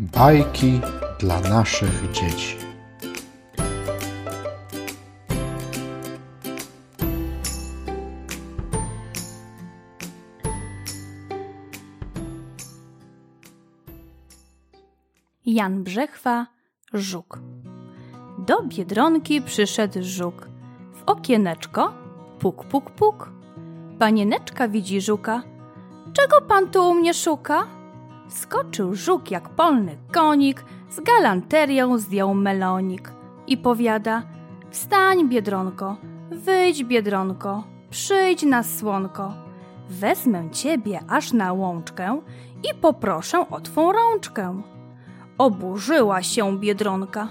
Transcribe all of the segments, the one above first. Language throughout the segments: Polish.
Bajki dla naszych dzieci. Jan Brzechwa, żuk. Do Biedronki przyszedł żuk. W okieneczko puk, puk, puk. Panieneczka widzi żuka. Czego pan tu u mnie szuka? Skoczył żuk jak polny konik, z galanterią zdjął melonik i powiada Wstań, Biedronko, wyjdź, Biedronko, przyjdź na słonko. Wezmę ciebie aż na łączkę i poproszę o twą rączkę. Oburzyła się Biedronka.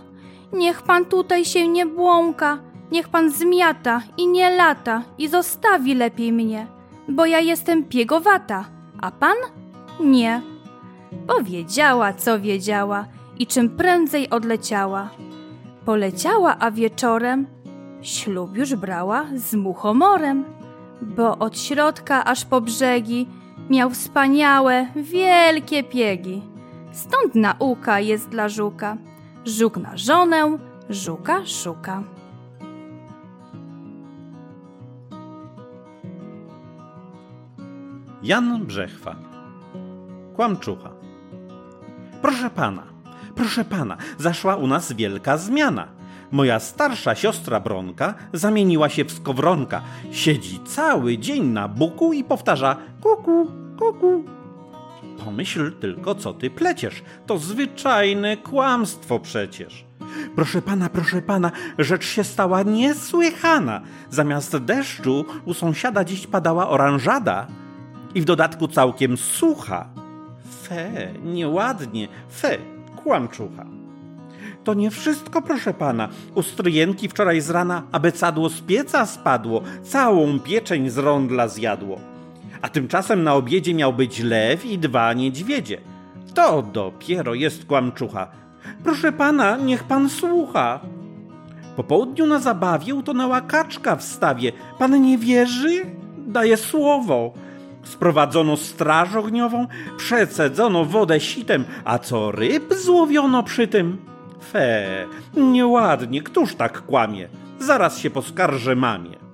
Niech pan tutaj się nie błąka, niech pan zmiata i nie lata i zostawi lepiej mnie, bo ja jestem piegowata, a pan? Nie. Powiedziała, co wiedziała i czym prędzej odleciała. Poleciała, a wieczorem ślub już brała z muchomorem, bo od środka aż po brzegi miał wspaniałe, wielkie piegi. Stąd nauka jest dla żuka. Żuk na żonę, żuka szuka. Jan Brzechwa Kłamczucha Proszę pana, proszę pana, zaszła u nas wielka zmiana. Moja starsza siostra Bronka zamieniła się w skowronka. Siedzi cały dzień na buku i powtarza kuku, kuku. Pomyśl tylko, co ty pleciesz. To zwyczajne kłamstwo przecież. Proszę pana, proszę pana, rzecz się stała niesłychana. Zamiast deszczu u sąsiada dziś padała oranżada i w dodatku całkiem sucha. Fe, nieładnie, fe, kłamczucha. To nie wszystko, proszę pana. U stryjenki wczoraj z rana abecadło z pieca spadło, całą pieczeń z rondla zjadło. A tymczasem na obiedzie miał być lew i dwa niedźwiedzie. To dopiero jest kłamczucha. Proszę pana, niech pan słucha. Po południu na zabawie utonęła kaczka w stawie. Pan nie wierzy? Daję słowo. Sprowadzono straż ogniową, przecedzono wodę sitem, a co ryb złowiono przy tym? Fe, nieładnie, któż tak kłamie? Zaraz się poskarżę mamie.